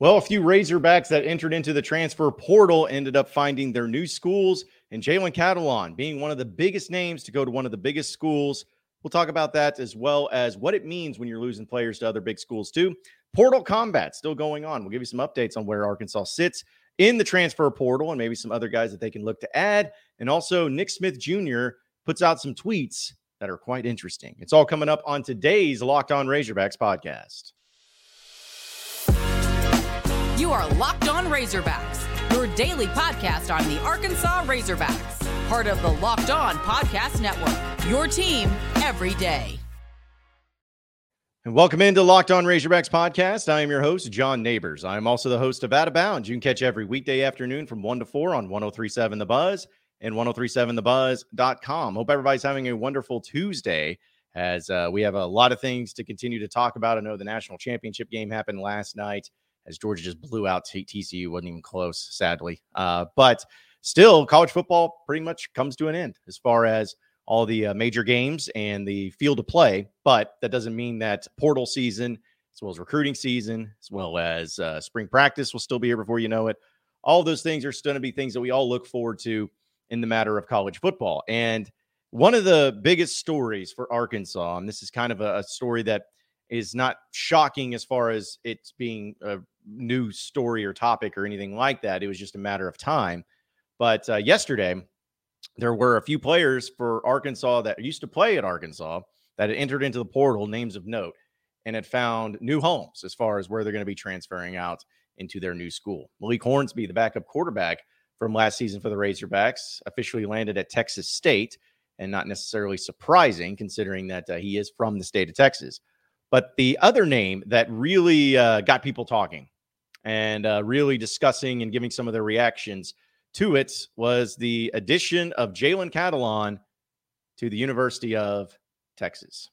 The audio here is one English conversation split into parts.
Well, a few Razorbacks that entered into the transfer portal ended up finding their new schools, and Jalen Catalon being one of the biggest names to go to one of the biggest schools. We'll talk about that as well as what it means when you're losing players to other big schools, too. Portal combat still going on. We'll give you some updates on where Arkansas sits in the transfer portal and maybe some other guys that they can look to add. And also, Nick Smith Jr. puts out some tweets that are quite interesting. It's all coming up on today's Locked On Razorbacks podcast. You are Locked On Razorbacks, your daily podcast on the Arkansas Razorbacks, part of the Locked On Podcast Network. Your team every day. And welcome into Locked On Razorbacks podcast. I am your host, John Neighbors. I am also the host of Out of Bounds. You can catch every weekday afternoon from 1 to 4 on 1037 The Buzz and 1037thebuzz.com. Hope everybody's having a wonderful Tuesday as uh, we have a lot of things to continue to talk about. I know the national championship game happened last night as Georgia just blew out TCU. wasn't even close, sadly. Uh, but still, college football pretty much comes to an end as far as all the uh, major games and the field of play. But that doesn't mean that portal season, as well as recruiting season, as well as uh, spring practice, will still be here before you know it. All those things are still going to be things that we all look forward to in the matter of college football. And one of the biggest stories for Arkansas, and this is kind of a, a story that is not shocking as far as it's being a new story or topic or anything like that. It was just a matter of time. But uh, yesterday, there were a few players for Arkansas that used to play at Arkansas that had entered into the portal, names of note, and had found new homes as far as where they're going to be transferring out into their new school. Malik Hornsby, the backup quarterback from last season for the Razorbacks, officially landed at Texas State, and not necessarily surprising considering that uh, he is from the state of Texas. But the other name that really uh, got people talking and uh, really discussing and giving some of their reactions to it was the addition of Jalen Catalon to the University of Texas.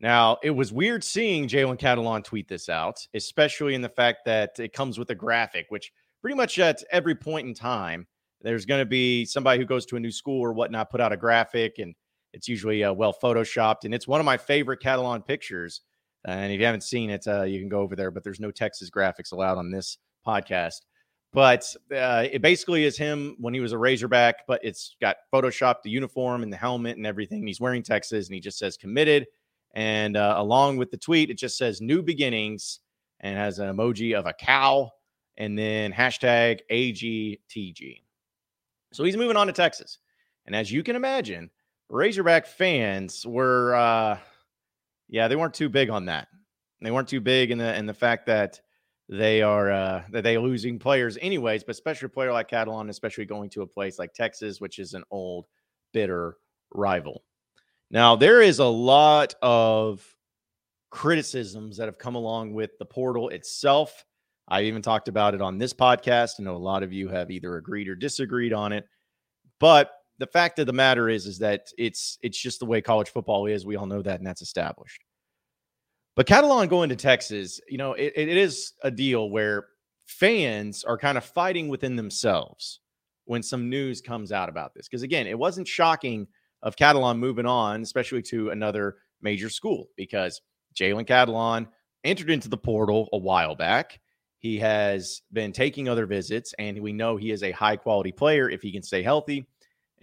Now, it was weird seeing Jalen Catalon tweet this out, especially in the fact that it comes with a graphic, which pretty much at every point in time, there's going to be somebody who goes to a new school or whatnot, put out a graphic and it's usually uh, well photoshopped, and it's one of my favorite Catalon pictures. And if you haven't seen it, uh, you can go over there. But there's no Texas graphics allowed on this podcast. But uh, it basically is him when he was a Razorback, but it's got photoshopped the uniform and the helmet and everything. He's wearing Texas, and he just says committed. And uh, along with the tweet, it just says new beginnings and has an emoji of a cow and then hashtag AGTG. So he's moving on to Texas. And as you can imagine, Razorback fans were, uh, yeah, they weren't too big on that. They weren't too big in the in the fact that they are uh, that they losing players anyways, but especially a player like Catalon, especially going to a place like Texas, which is an old bitter rival. Now there is a lot of criticisms that have come along with the portal itself. I even talked about it on this podcast. I know a lot of you have either agreed or disagreed on it, but the fact of the matter is is that it's it's just the way college football is. We all know that, and that's established. But Catalon going to Texas, you know, it, it is a deal where fans are kind of fighting within themselves when some news comes out about this. Because again, it wasn't shocking of Catalon moving on, especially to another major school, because Jalen Catalon entered into the portal a while back. He has been taking other visits, and we know he is a high quality player if he can stay healthy.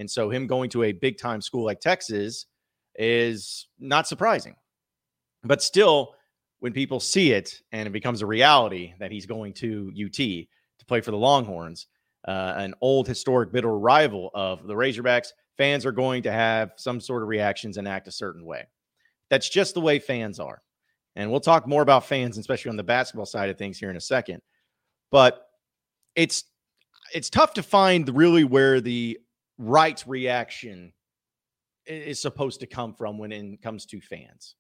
And so him going to a big time school like Texas is not surprising. But still, when people see it and it becomes a reality that he's going to UT to play for the Longhorns, uh, an old historic bitter rival of the Razorbacks, fans are going to have some sort of reactions and act a certain way. That's just the way fans are. And we'll talk more about fans, especially on the basketball side of things here in a second. But it's it's tough to find really where the right reaction is supposed to come from when it comes to fans.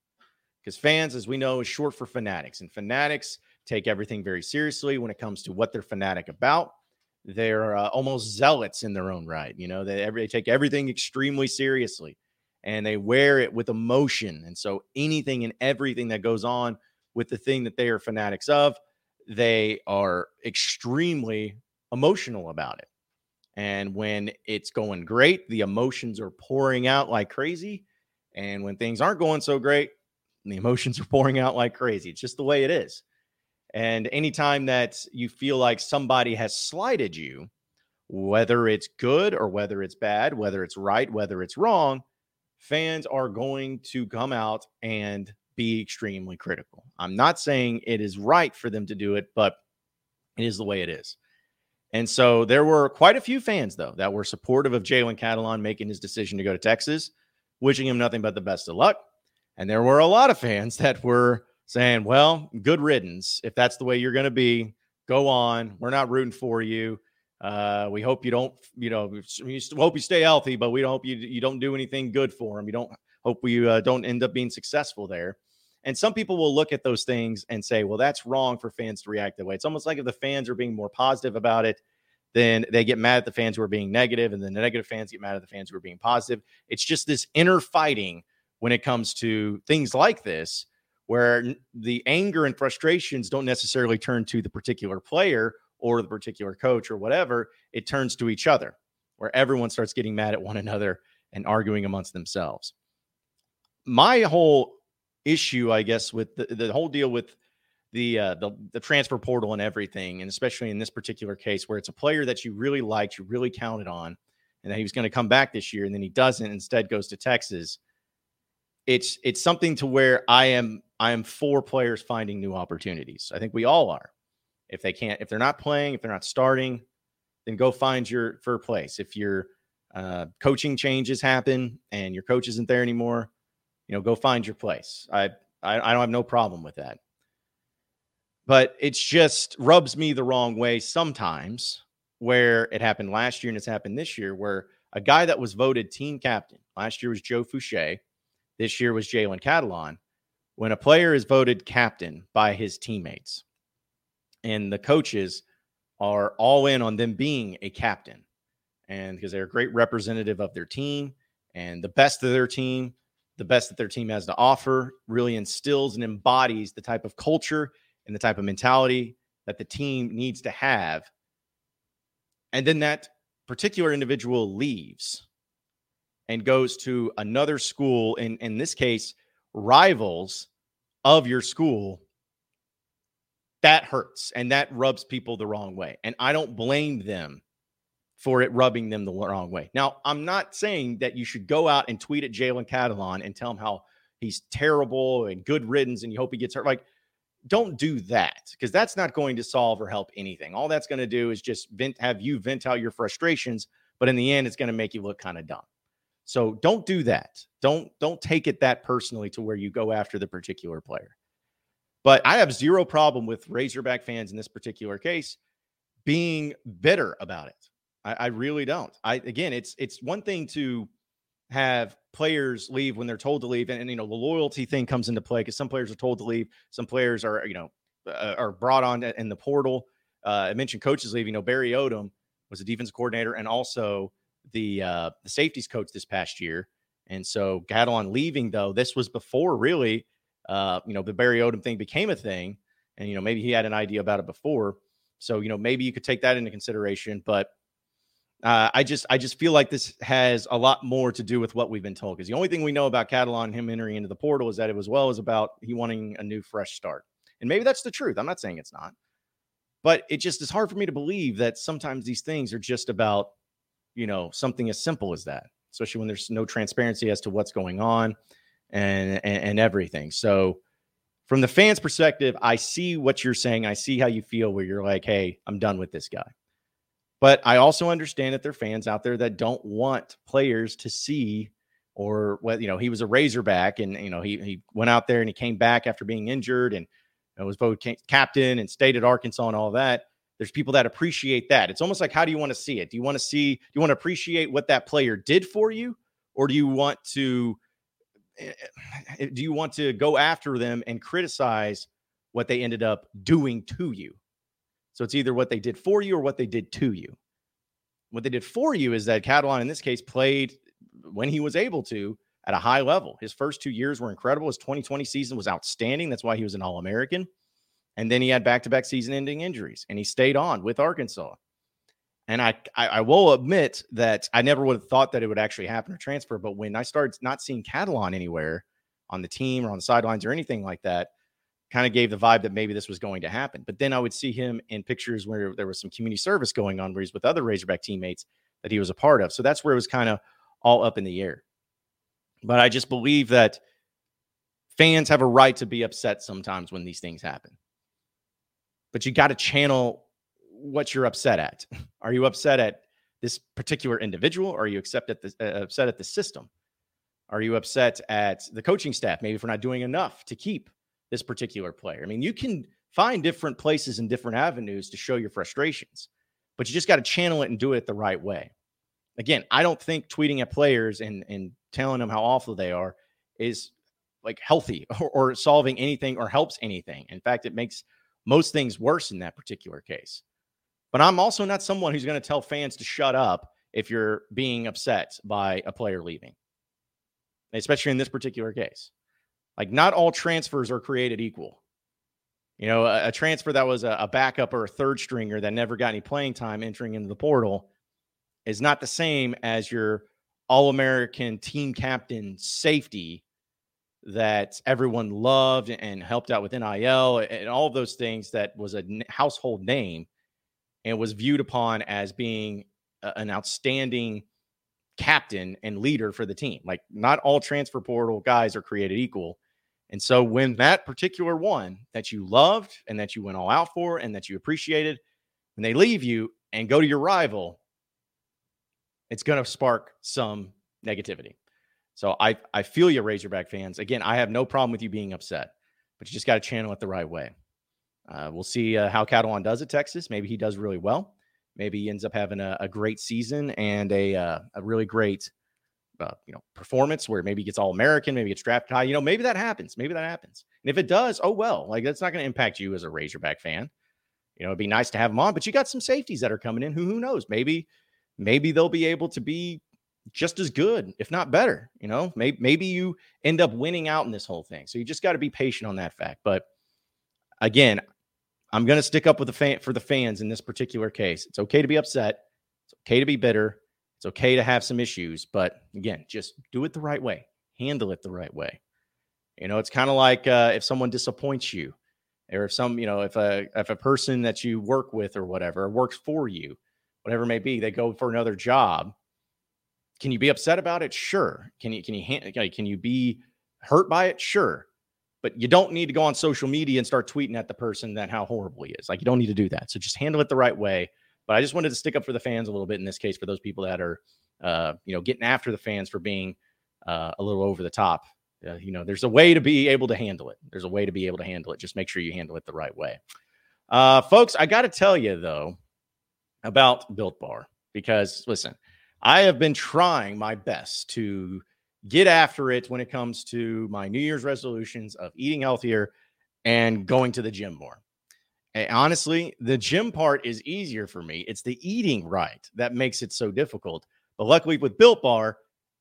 Because fans, as we know, is short for fanatics, and fanatics take everything very seriously when it comes to what they're fanatic about. They're uh, almost zealots in their own right. You know, they, every, they take everything extremely seriously and they wear it with emotion. And so anything and everything that goes on with the thing that they are fanatics of, they are extremely emotional about it. And when it's going great, the emotions are pouring out like crazy. And when things aren't going so great, the emotions are pouring out like crazy. It's just the way it is. And anytime that you feel like somebody has slighted you, whether it's good or whether it's bad, whether it's right, whether it's wrong, fans are going to come out and be extremely critical. I'm not saying it is right for them to do it, but it is the way it is. And so there were quite a few fans, though, that were supportive of Jalen Catalon making his decision to go to Texas, wishing him nothing but the best of luck. And there were a lot of fans that were saying, well, good riddance. If that's the way you're going to be, go on. We're not rooting for you. Uh, we hope you don't, you know, we hope you stay healthy, but we don't hope you you don't do anything good for him. You don't hope we uh, don't end up being successful there. And some people will look at those things and say, well, that's wrong for fans to react that way. It's almost like if the fans are being more positive about it, then they get mad at the fans who are being negative, and then the negative fans get mad at the fans who are being positive. It's just this inner fighting when it comes to things like this where the anger and frustrations don't necessarily turn to the particular player or the particular coach or whatever, it turns to each other, where everyone starts getting mad at one another and arguing amongst themselves. My whole issue, I guess, with the, the whole deal with the, uh, the the transfer portal and everything, and especially in this particular case where it's a player that you really liked, you really counted on, and that he was going to come back this year, and then he doesn't, instead goes to Texas. It's it's something to where I am I am for players finding new opportunities. I think we all are. If they can't, if they're not playing, if they're not starting, then go find your first place. If your uh, coaching changes happen and your coach isn't there anymore, you know, go find your place. I, I I don't have no problem with that. But it's just rubs me the wrong way sometimes where it happened last year and it's happened this year where a guy that was voted team captain last year was Joe Foucha. This year was Jalen Catalon when a player is voted captain by his teammates and the coaches are all in on them being a captain and because they're a great representative of their team and the best of their team the best that their team has to offer really instills and embodies the type of culture and the type of mentality that the team needs to have and then that particular individual leaves and goes to another school in in this case rivals of your school, that hurts and that rubs people the wrong way. And I don't blame them for it rubbing them the wrong way. Now, I'm not saying that you should go out and tweet at Jalen Catalon and tell him how he's terrible and good riddance and you hope he gets hurt. Like, don't do that because that's not going to solve or help anything. All that's going to do is just vent, have you vent out your frustrations, but in the end, it's going to make you look kind of dumb. So don't do that. Don't don't take it that personally to where you go after the particular player. But I have zero problem with Razorback fans in this particular case being bitter about it. I, I really don't. I again, it's it's one thing to have players leave when they're told to leave, and, and you know the loyalty thing comes into play because some players are told to leave, some players are you know uh, are brought on in the portal. Uh, I mentioned coaches leaving. You know Barry Odom was a defense coordinator and also the uh, the safeties coach this past year. And so Catalon leaving though, this was before really, uh, you know, the Barry Odom thing became a thing, and you know maybe he had an idea about it before. So you know maybe you could take that into consideration, but. Uh, I just I just feel like this has a lot more to do with what we've been told because the only thing we know about Catalon him entering into the portal is that it was well as about he wanting a new fresh start. And maybe that's the truth. I'm not saying it's not. But it just is hard for me to believe that sometimes these things are just about you know, something as simple as that, especially when there's no transparency as to what's going on and, and, and everything. So, from the fans' perspective, I see what you're saying. I see how you feel where you're like, hey, I'm done with this guy. But I also understand that there are fans out there that don't want players to see or what you know, he was a razorback and you know, he he went out there and he came back after being injured and was voted captain and stayed at Arkansas and all that there's people that appreciate that. It's almost like how do you want to see it? Do you want to see do you want to appreciate what that player did for you or do you want to eh, eh, do you want to go after them and criticize what they ended up doing to you? So it's either what they did for you or what they did to you. What they did for you is that Catalon in this case played when he was able to at a high level. His first two years were incredible. His 2020 season was outstanding. That's why he was an All American. And then he had back to back season ending injuries and he stayed on with Arkansas. And I, I, I, will admit that I never would have thought that it would actually happen or transfer. But when I started not seeing Catalon anywhere on the team or on the sidelines or anything like that, kind of gave the vibe that maybe this was going to happen. But then I would see him in pictures where there was some community service going on, where he's with other Razorback teammates that he was a part of. So that's where it was kind of all up in the air. But I just believe that fans have a right to be upset sometimes when these things happen. But you got to channel what you're upset at. Are you upset at this particular individual? Are you upset at the, uh, upset at the system? Are you upset at the coaching staff, maybe for not doing enough to keep this particular player? I mean, you can find different places and different avenues to show your frustrations, but you just got to channel it and do it the right way. Again, I don't think tweeting at players and, and telling them how awful they are is like healthy or, or solving anything or helps anything. In fact, it makes most things worse in that particular case. But I'm also not someone who's going to tell fans to shut up if you're being upset by a player leaving especially in this particular case. Like, not all transfers are created equal. You know, a, a transfer that was a, a, backup or a third stringer that never got any playing time entering into the portal is not the same as your all American team captain safety that everyone loved and helped out with NIL and all of those things that was a household name and was viewed upon as being an outstanding captain and leader for the team. Like not all transfer portal guys are created equal. And so when that particular one that you loved and that you went all out for and that you appreciated, when they leave you and go to your rival, it's going to spark some negativity. So I I feel you Razorback fans. Again, I have no problem with you being upset, but you just got to channel it the right way. Uh, we'll see uh, how Catalon does at Texas. Maybe he does really well. Maybe he ends up having a, a great season and a uh, a really great uh, you know performance where maybe gets all American, maybe gets drafted high. You know, maybe that happens. Maybe that happens. And if it does, oh well. Like that's not going to impact you as a Razorback fan. You know, it'd be nice to have him on, but you got some safeties that are coming in. Who who knows? Maybe maybe they'll be able to be just as good, if not better. You know, maybe maybe you end up winning out in this whole thing. So you just got to be patient on that fact. But again, I'm going to stick up with the fan for the fans in this particular case. It's okay to be upset. It's okay to be bitter. It's okay to have some issues, but again, just do it the right way. Handle it the right way. You know, it's kind of like uh, if someone disappoints you, or if some, you know, if a if a person that you work with or whatever works for you, whatever may be, they go for another job. Can you be upset about it? Sure. Can you can you can you be hurt by it? Sure but you don't need to go on social media and start tweeting at the person that how horrible he is. Like you don't need to do that. So just handle it the right way. But I just wanted to stick up for the fans a little bit in this case for those people that are, uh, you know, getting after the fans for being uh, a little over the top. Uh, you know, there's a way to be able to handle it. There's a way to be able to handle it. Just make sure you handle it the right way. Uh, folks, I got to tell you though about Built Bar because listen, I have been trying my best to get after it when it comes to my New Year's resolutions of eating healthier and going to the gym more. Honestly, the gym part is easier for me. It's the eating right that makes it so difficult. But luckily, with Built Bar,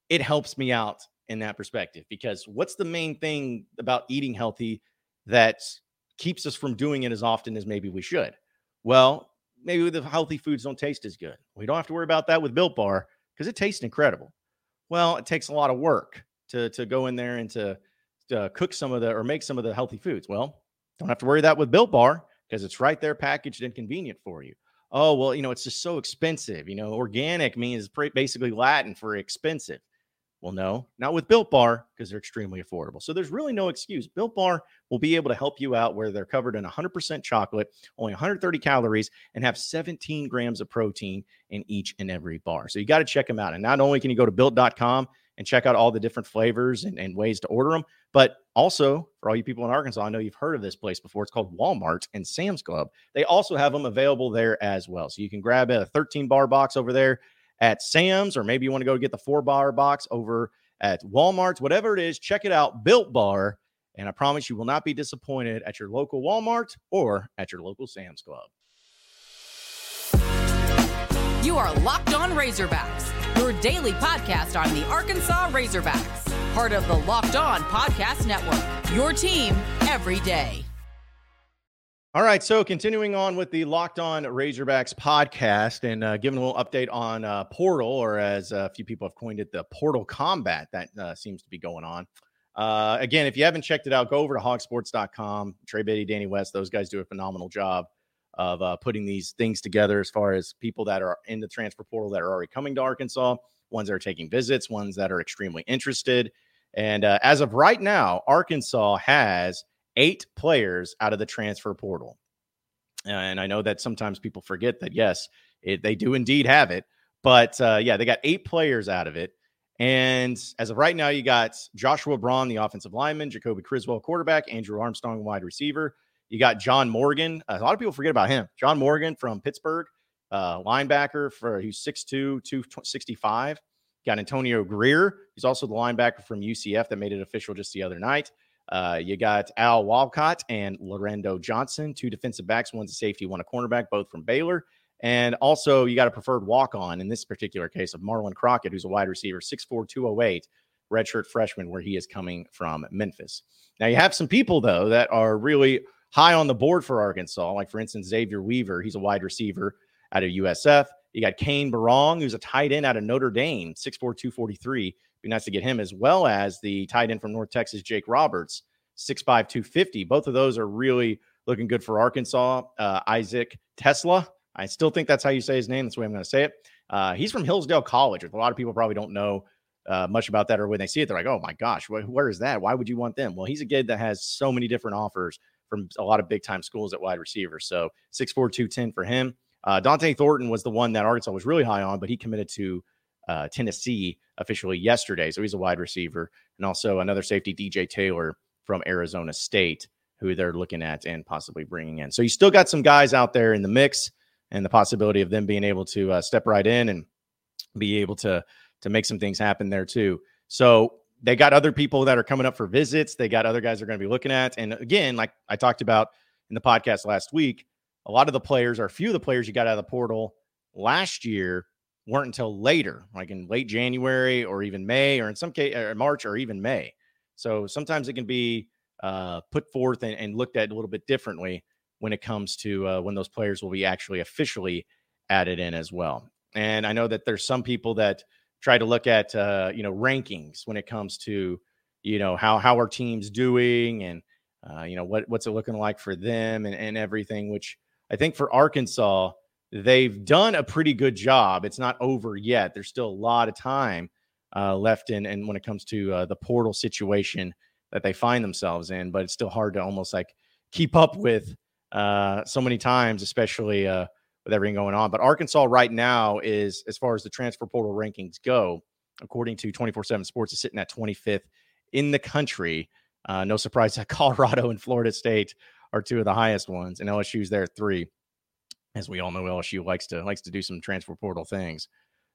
it helps me out in that perspective because what's the main thing about eating healthy that keeps us from doing it as often as maybe we should? Well, maybe the healthy foods don't taste as good. We don't have to worry about that with Built Bar because it tastes incredible. Well, it takes a lot of work to to go in there and to, to cook some of the or make some of the healthy foods. Well, don't have to worry that with Built Bar because it's right there packaged and convenient for you. Oh, well, you know, it's just so expensive. You know, organic means basically Latin for expensive. Well, no, not with Built Bar because they're extremely affordable. So there's really no excuse. Built Bar will be able to help you out where they're covered in 100% chocolate, only 130 calories, and have 17 grams of protein in each and every bar. So you got to check them out. And not only can you go to built.com and check out all the different flavors and, and ways to order them, but also for all you people in Arkansas, I know you've heard of this place before. It's called Walmart and Sam's Club. They also have them available there as well. So you can grab a 13 bar box over there at Sam's, or maybe you want to go get the four bar box over at Walmart's, whatever it is, check it out. Built Bar. And I promise you will not be disappointed at your local Walmart or at your local Sam's Club. You are Locked On Razorbacks, your daily podcast on the Arkansas Razorbacks, part of the Locked On Podcast Network. Your team every day. All right, so continuing on with the Locked On Razorbacks podcast and uh, giving a little update on uh, Portal, or as a few people have coined it, the Portal Combat that uh, seems to be going on. Uh, again, if you haven't checked it out, go over to hawgsports.com. Trey Biddy, Danny West, those guys do a phenomenal job of uh, putting these things together as far as people that are in the transfer portal that are already coming to Arkansas, ones that are taking visits, ones that are extremely interested. And uh, as of right now, Arkansas has eight players out of the transfer portal. And I know that sometimes people forget that, yes, it, they do indeed have it. But uh, yeah, they got eight players out of it. And as of right now, you got Joshua Braun, the offensive lineman, Jacoby Criswell, quarterback, Andrew Armstrong, wide receiver. You got John Morgan. A lot of people forget about him. John Morgan from Pittsburgh, uh, linebacker for who's 6'2, 265. Got Antonio Grier. He's also the linebacker from UCF that made it official just the other night. Uh, you got Al Walcott and Lorando Johnson, two defensive backs. One's a safety, one a cornerback, both from Baylor. And also, you got a preferred walk on in this particular case of Marlon Crockett, who's a wide receiver, 6'4, 208, redshirt freshman, where he is coming from Memphis. Now, you have some people, though, that are really high on the board for Arkansas, like, for instance, Xavier Weaver. He's a wide receiver out of USF. You got Cane Berrong, who's a tight end out of Notre Dame, 6'4, 243. Be nice to get him, as well as the tight end from North Texas, Jake Roberts, 6'5, 250. Both of those are really looking good for Arkansas. Uh, Isaac TeSlaa, I still think that's how you say his name. That's the way I'm going to say it. Uh, he's from Hillsdale College. A lot of people probably don't know uh, much about that, or when they see it, they're like, "Oh my gosh, wh- where is that? Why would you want them?" Well, he's a kid that has so many different offers from a lot of big time schools at wide receiver. So six four two ten for him. Uh, Dont'e Thornton was the one that Arkansas was really high on, but he committed to uh, Tennessee officially yesterday. So he's a wide receiver, and also another safety, DJ Taylor from Arizona State, who they're looking at and possibly bringing in. So you still got some guys out there in the mix and the possibility of them being able to uh, step right in and be able to to make some things happen there too. So they got other people that are coming up for visits. They got other guys they're going to be looking at. And again, like I talked about in the podcast last week, a lot of the players or a few of the players you got out of the portal last year weren't until later, like in late January or even May, or in some case, or March or even May. So sometimes it can be uh, put forth and, and looked at a little bit differently when it comes to uh, when those players will be actually officially added in as well. And I know that there's some people that try to look at uh, you know rankings when it comes to you know how how our teams doing and uh, you know what what's it looking like for them and, and everything. Which I think for Arkansas they've done a pretty good job. It's not over yet. There's still a lot of time uh, left in and when it comes to uh, the portal situation that they find themselves in, but it's still hard to almost like keep up with uh, so many times, especially uh, with everything going on. But Arkansas right now is, as far as the transfer portal rankings go, according to 24 7 Sports, is sitting at 25th in the country. Uh, no surprise that Colorado and Florida State are two of the highest ones, and LSU's there at three. As we all know, LSU likes to likes to do some transfer portal things.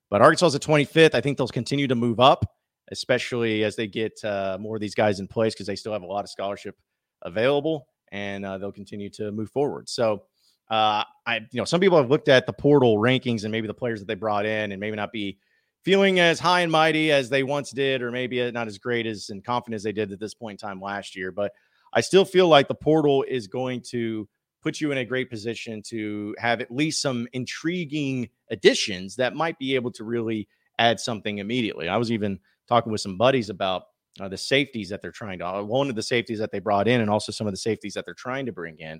But Arkansas's at 25th. I think they'll continue to move up, especially as they get uh, more of these guys in place because they still have a lot of scholarship available and uh, they'll continue to move forward. So, uh, I, you know, some people have looked at the portal rankings and maybe the players that they brought in and maybe not be feeling as high and mighty as they once did, or maybe not as great as and confident as they did at this point in time last year. But I still feel like the portal is going to put you in a great position to have at least some intriguing additions that might be able to really add something immediately. I was even talking with some buddies about uh, the safeties that they're trying to uh, one of the safeties that they brought in and also some of the safeties that they're trying to bring in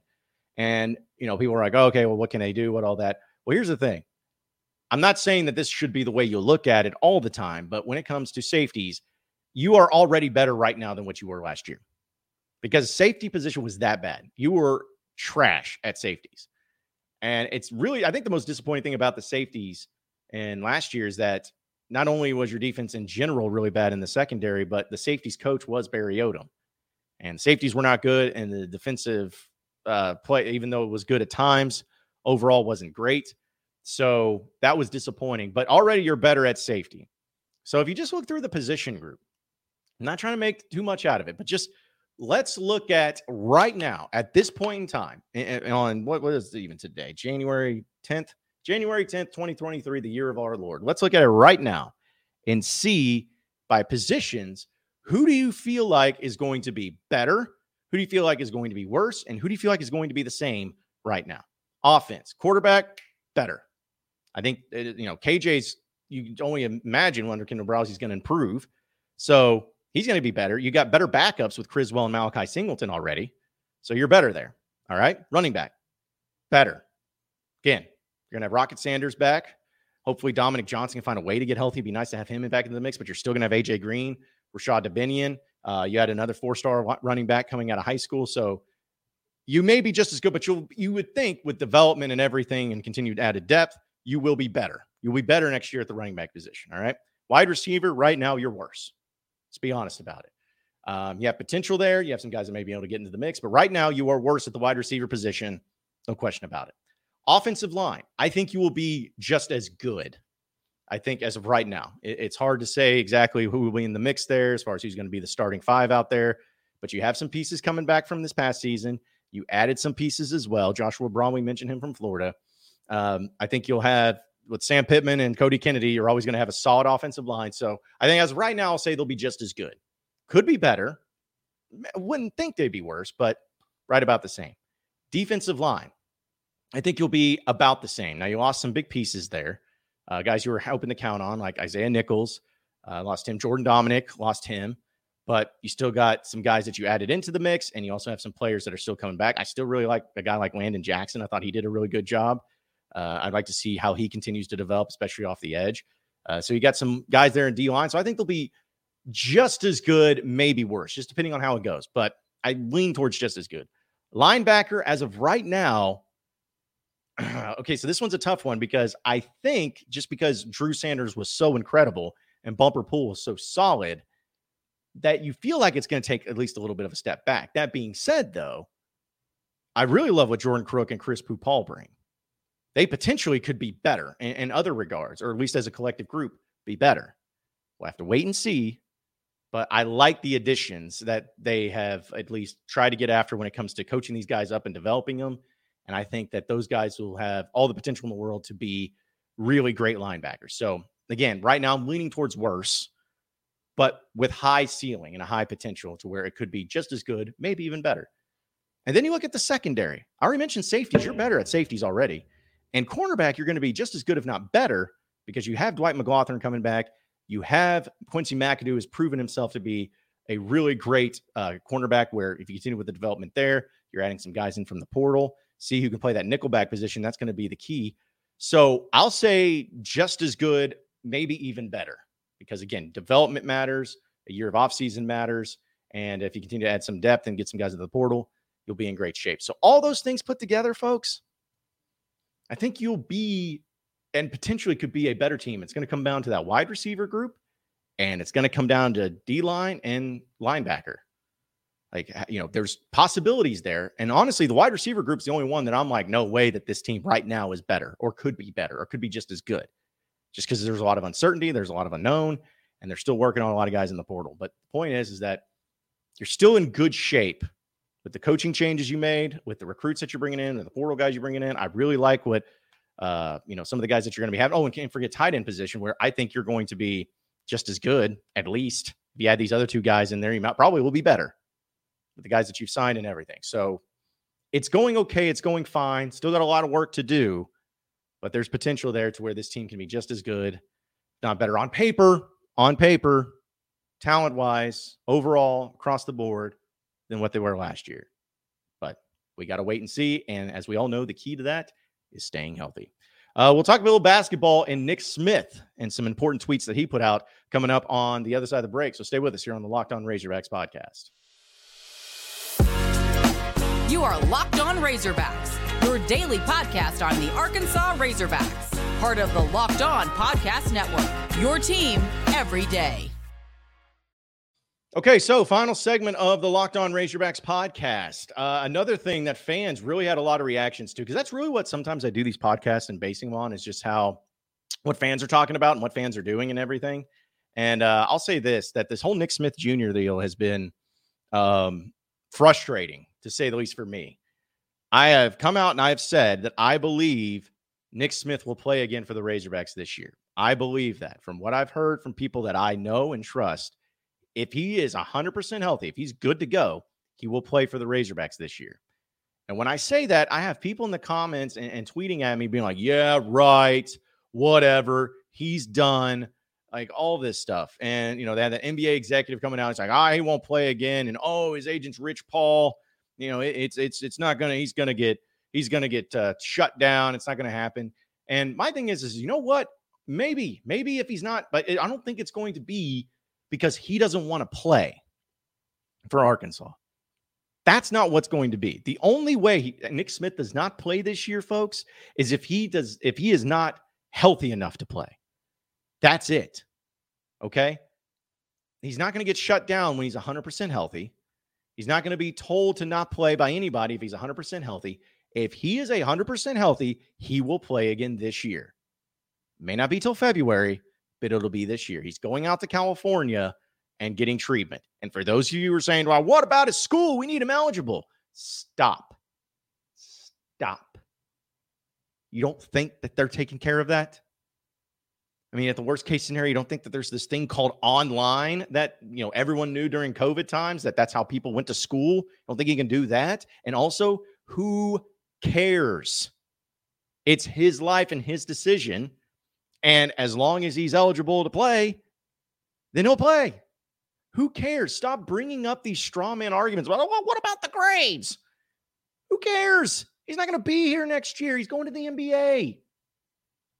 and you know people are like oh, okay well what can they do? What all that? Well here's the thing. I'm not saying that this should be the way you look at it all the time but when it comes to safeties you are already better right now than what you were last year because safety position was that bad. You were trash at safeties. And it's really i think the most disappointing thing about the safeties and last year is that not only was your defense in general really bad in the secondary, but the safeties coach was Barry Odom. And safeties were not good, and the defensive uh, play, even though it was good at times, overall wasn't great. So that was disappointing. But already you're better at safety. So if you just look through the position group, I'm not trying to make too much out of it, but just let's look at right now at this point in time on what, what is even today, January 10th. January 10th, 2023, the year of our Lord. Let's look at it right now and see by positions who do you feel like is going to be better? Who do you feel like is going to be worse? And who do you feel like is going to be the same right now? Offense, quarterback, better. I think, uh, you know, KJ's, you only imagine under Briles he's going to improve. So He's going to be better. You got better backups with Criswell and Malachi Singleton already. So you're better there. All right. Running back, better. Again, you're going to have Rocket Sanders back. Hopefully, Dominic Johnson can find a way to get healthy. It'd be nice to have him back into the mix, but you're still going to have AJ Green, Rashad Dubinion. Uh, you had another four star running back coming out of high school. So you may be just as good, but you'll you would think with development and everything and continued added depth, you will be better. You'll be better next year at the running back position. All right. Wide receiver, right now, you're worse. Let's be honest about it. Um, you have potential there. You have some guys that may be able to get into the mix, but right now you are worse at the wide receiver position. No question about it. Offensive line, I think you will be just as good. I think as of right now, it, it's hard to say exactly who will be in the mix there as far as who's going to be the starting five out there. But you have some pieces coming back from this past season. You added some pieces as well. Joshua Braun, we mentioned him from Florida. Um, I think you'll have with Sam Pittman and Cody Kennedy, you're always going to have a solid offensive line. So I think as of right now, I'll say they'll be just as good. Could be better. Wouldn't think they'd be worse, but right about the same. Defensive line. I think you'll be about the same. Now, you lost some big pieces there. Uh, guys you were hoping to count on, like Isaiah Nichols, uh, lost him. Jordan Domineck lost him. But you still got some guys that you added into the mix, and you also have some players that are still coming back. I still really like a guy like Landon Jackson. I thought he did a really good job. Uh, I'd like to see how he continues to develop, especially off the edge. Uh, so you got some guys there in D line. So I think they'll be just as good, maybe worse, just depending on how it goes. But I lean towards just as good. Linebacker, as of right now, okay, so this one's a tough one because I think just because Drew Sanders was so incredible and Bumper Pool was so solid that you feel like it's going to take at least a little bit of a step back. That being said, though, I really love what Jordan Crook and Chris Poo Paul bring. They potentially could be better in, in other regards, or at least as a collective group, be better. We'll have to wait and see but I like the additions that they have at least tried to get after when it comes to coaching these guys up and developing them. And I think that those guys will have all the potential in the world to be really great linebackers. So again, right now I'm leaning towards worse, but with high ceiling and a high potential to where it could be just as good, maybe even better. And then you look at the secondary. I already mentioned safeties. You're better at safeties already. And cornerback, you're going to be just as good, if not better, because you have Dwight McGlothern coming back. You have Quincey McAdoo has proven himself to be a really great uh, cornerback. Where if you continue with the development there, you're adding some guys in from the portal. See who can play that nickelback position. That's going to be the key. So I'll say just as good, maybe even better, because again, development matters. A year of offseason matters. And if you continue to add some depth and get some guys in the portal, you'll be in great shape. So all those things put together, folks, I think you'll be and potentially could be a better team. It's going to come down to that wide receiver group, and it's going to come down to D line and linebacker. Like, you know, there's possibilities there. And honestly, the wide receiver group is the only one that I'm like, no way that this team right now is better or could be better or could be just as good. Just because there's a lot of uncertainty, there's a lot of unknown, and they're still working on a lot of guys in the portal. But the point is, is that you're still in good shape with the coaching changes you made, with the recruits that you're bringing in, and the portal guys you're bringing in. I really like what uh, you know, some of the guys that you're going to be having. Oh, and can't forget tight end position where I think you're going to be just as good, at least. If you add these other two guys in there, you might probably will be better with the guys that you've signed and everything. So it's going okay. It's going fine. Still got a lot of work to do, but there's potential there to where this team can be just as good, not better on paper, on paper, talent wise, overall, across the board than what they were last year. But we got to wait and see. And as we all know, the key to that is staying healthy. Uh, we'll talk a little basketball and Nick Smith and some important tweets that he put out coming up on the other side of the break. So stay with us here on the Locked On Razorbacks podcast. You are Locked On Razorbacks, your daily podcast on the Arkansas Razorbacks, part of the Locked On Podcast Network. Your team every day. Okay, so final segment of the Locked On Razorbacks podcast. Uh, another thing that fans really had a lot of reactions to, because that's really what sometimes I do these podcasts and basing on is just how what fans are talking about and what fans are doing and everything. And uh, I'll say this: that this whole Nick Smith Jr. deal has been um, frustrating to say the least for me. I have come out and I have said that I believe Nick Smith will play again for the Razorbacks this year. I believe that from what I've heard from people that I know and trust if he is 100% healthy, if he's good to go, he will play for the Razorbacks this year. And when I say that, I have people in the comments and, and tweeting at me being like, yeah, right, whatever, he's done. like all this stuff. And you know, they had the NBA executive coming out. It's like, ah, he won't play again, and oh, his agent's Rich Paul. You know, it, it's it's it's not gonna. He's gonna get he's gonna get uh, shut down. It's not gonna happen. And my thing is, is you know what? Maybe, maybe if he's not, but I don't think it's going to be because he doesn't want to play for Arkansas. That's not what's going to be. The only way he, Nick Smith does not play this year, folks, is if he does if he is not healthy enough to play. That's it. Okay? He's not going to get shut down when he's 100% healthy. He's not going to be told to not play by anybody if he's 100% healthy. If he is 100% healthy, he will play again this year. May not be till February, but it'll be this year. He's going out to California and getting treatment. And for those of you who are saying, well, what about his school? We need him eligible. Stop. Stop. You don't think that they're taking care of that? I mean, at the worst case scenario, you don't think that there's this thing called online that you know everyone knew during COVID times that that's how people went to school. I don't think he can do that. And also, who cares? It's his life and his decision. And as long as he's eligible to play, then he'll play. Who cares? Stop bringing up these straw man arguments. Oh, well, what about the grades? Who cares? He's not going to be here next year. He's going to the NBA.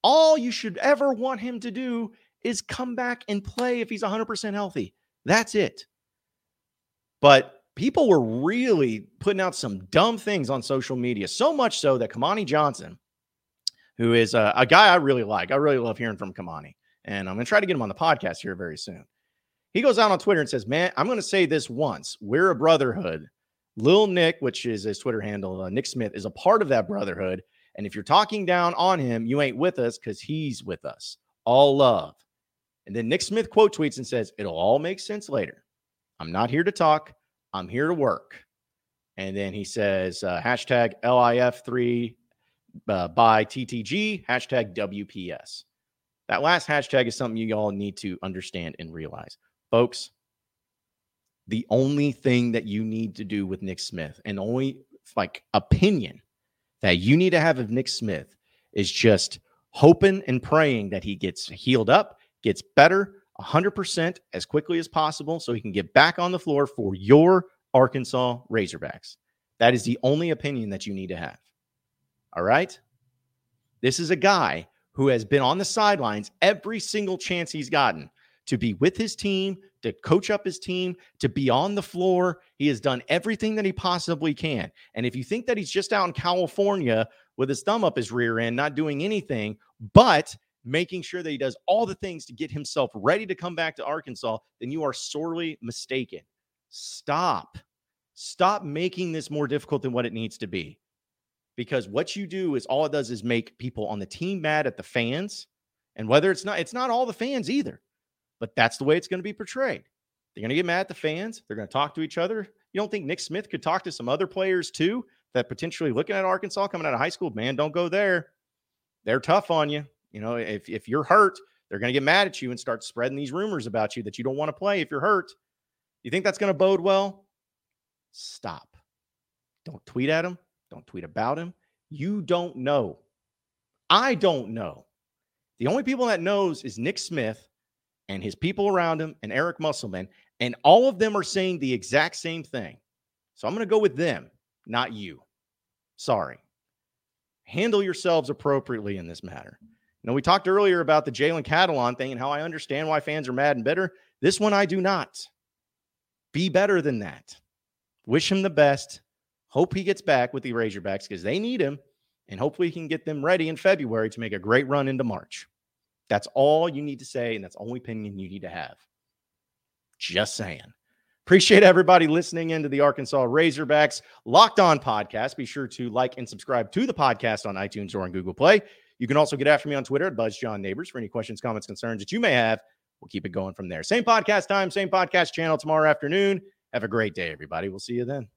All you should ever want him to do is come back and play if he's 100% healthy. That's it. But people were really putting out some dumb things on social media, so much so that Kamani Johnson, who is a, a guy I really like, I really love hearing from Kamani, and I'm going to try to get him on the podcast here very soon. He goes out on Twitter and says, Man, I'm going to say this once. We're a brotherhood. Lil Nick, which is his Twitter handle, uh, Nick Smith, is a part of that brotherhood. And if you're talking down on him, you ain't with us because he's with us. All love. And then Nick Smith quote tweets and says, It'll all make sense later. I'm not here to talk. I'm here to work. And then he says, uh, hashtag LIF3 uh, by TTG, hashtag WPS. That last hashtag is something you all need to understand and realize. Folks, the only thing that you need to do with Nick Smith and only like opinion that you need to have of Nick Smith is just hoping and praying that he gets healed up, gets better 100% as quickly as possible so he can get back on the floor for your Arkansas Razorbacks. That is the only opinion that you need to have. All right? This is a guy who has been on the sidelines every single chance he's gotten to be with his team, to coach up his team, to be on the floor. He has done everything that he possibly can. And if you think that he's just out in California with his thumb up his rear end, not doing anything, but making sure that he does all the things to get himself ready to come back to Arkansas, then you are sorely mistaken. Stop. Stop making this more difficult than what it needs to be. Because what you do is all it does is make people on the team mad at the fans. And whether it's not, it's not all the fans either but that's the way it's going to be portrayed. They're going to get mad at the fans. They're going to talk to each other. You don't think Nick Smith could talk to some other players too that potentially looking at Arkansas coming out of high school? Man, don't go there. They're tough on you. You know, if, if you're hurt, they're going to get mad at you and start spreading these rumors about you that you don't want to play if you're hurt. You think that's going to bode well? Stop. Don't tweet at him. Don't tweet about him. You don't know. I don't know. The only people that knows is Nick Smith and his people around him and Eric Musselman, and all of them are saying the exact same thing. So I'm going to go with them, not you. Sorry. Handle yourselves appropriately in this matter. Now, we talked earlier about the Jalen Catalon thing and how I understand why fans are mad and bitter. This one I do not. Be better than that. Wish him the best. Hope he gets back with the Razorbacks because they need him. And hopefully he can get them ready in February to make a great run into March. That's all you need to say, and that's the only opinion you need to have. Just saying. Appreciate everybody listening into the Arkansas Razorbacks Locked On podcast. Be sure to like and subscribe to the podcast on iTunes or on Google Play. You can also get after me on Twitter at Buzz John Neighbors for any questions, comments, concerns that you may have. We'll keep it going from there. Same podcast time, same podcast channel tomorrow afternoon. Have a great day, everybody. We'll see you then.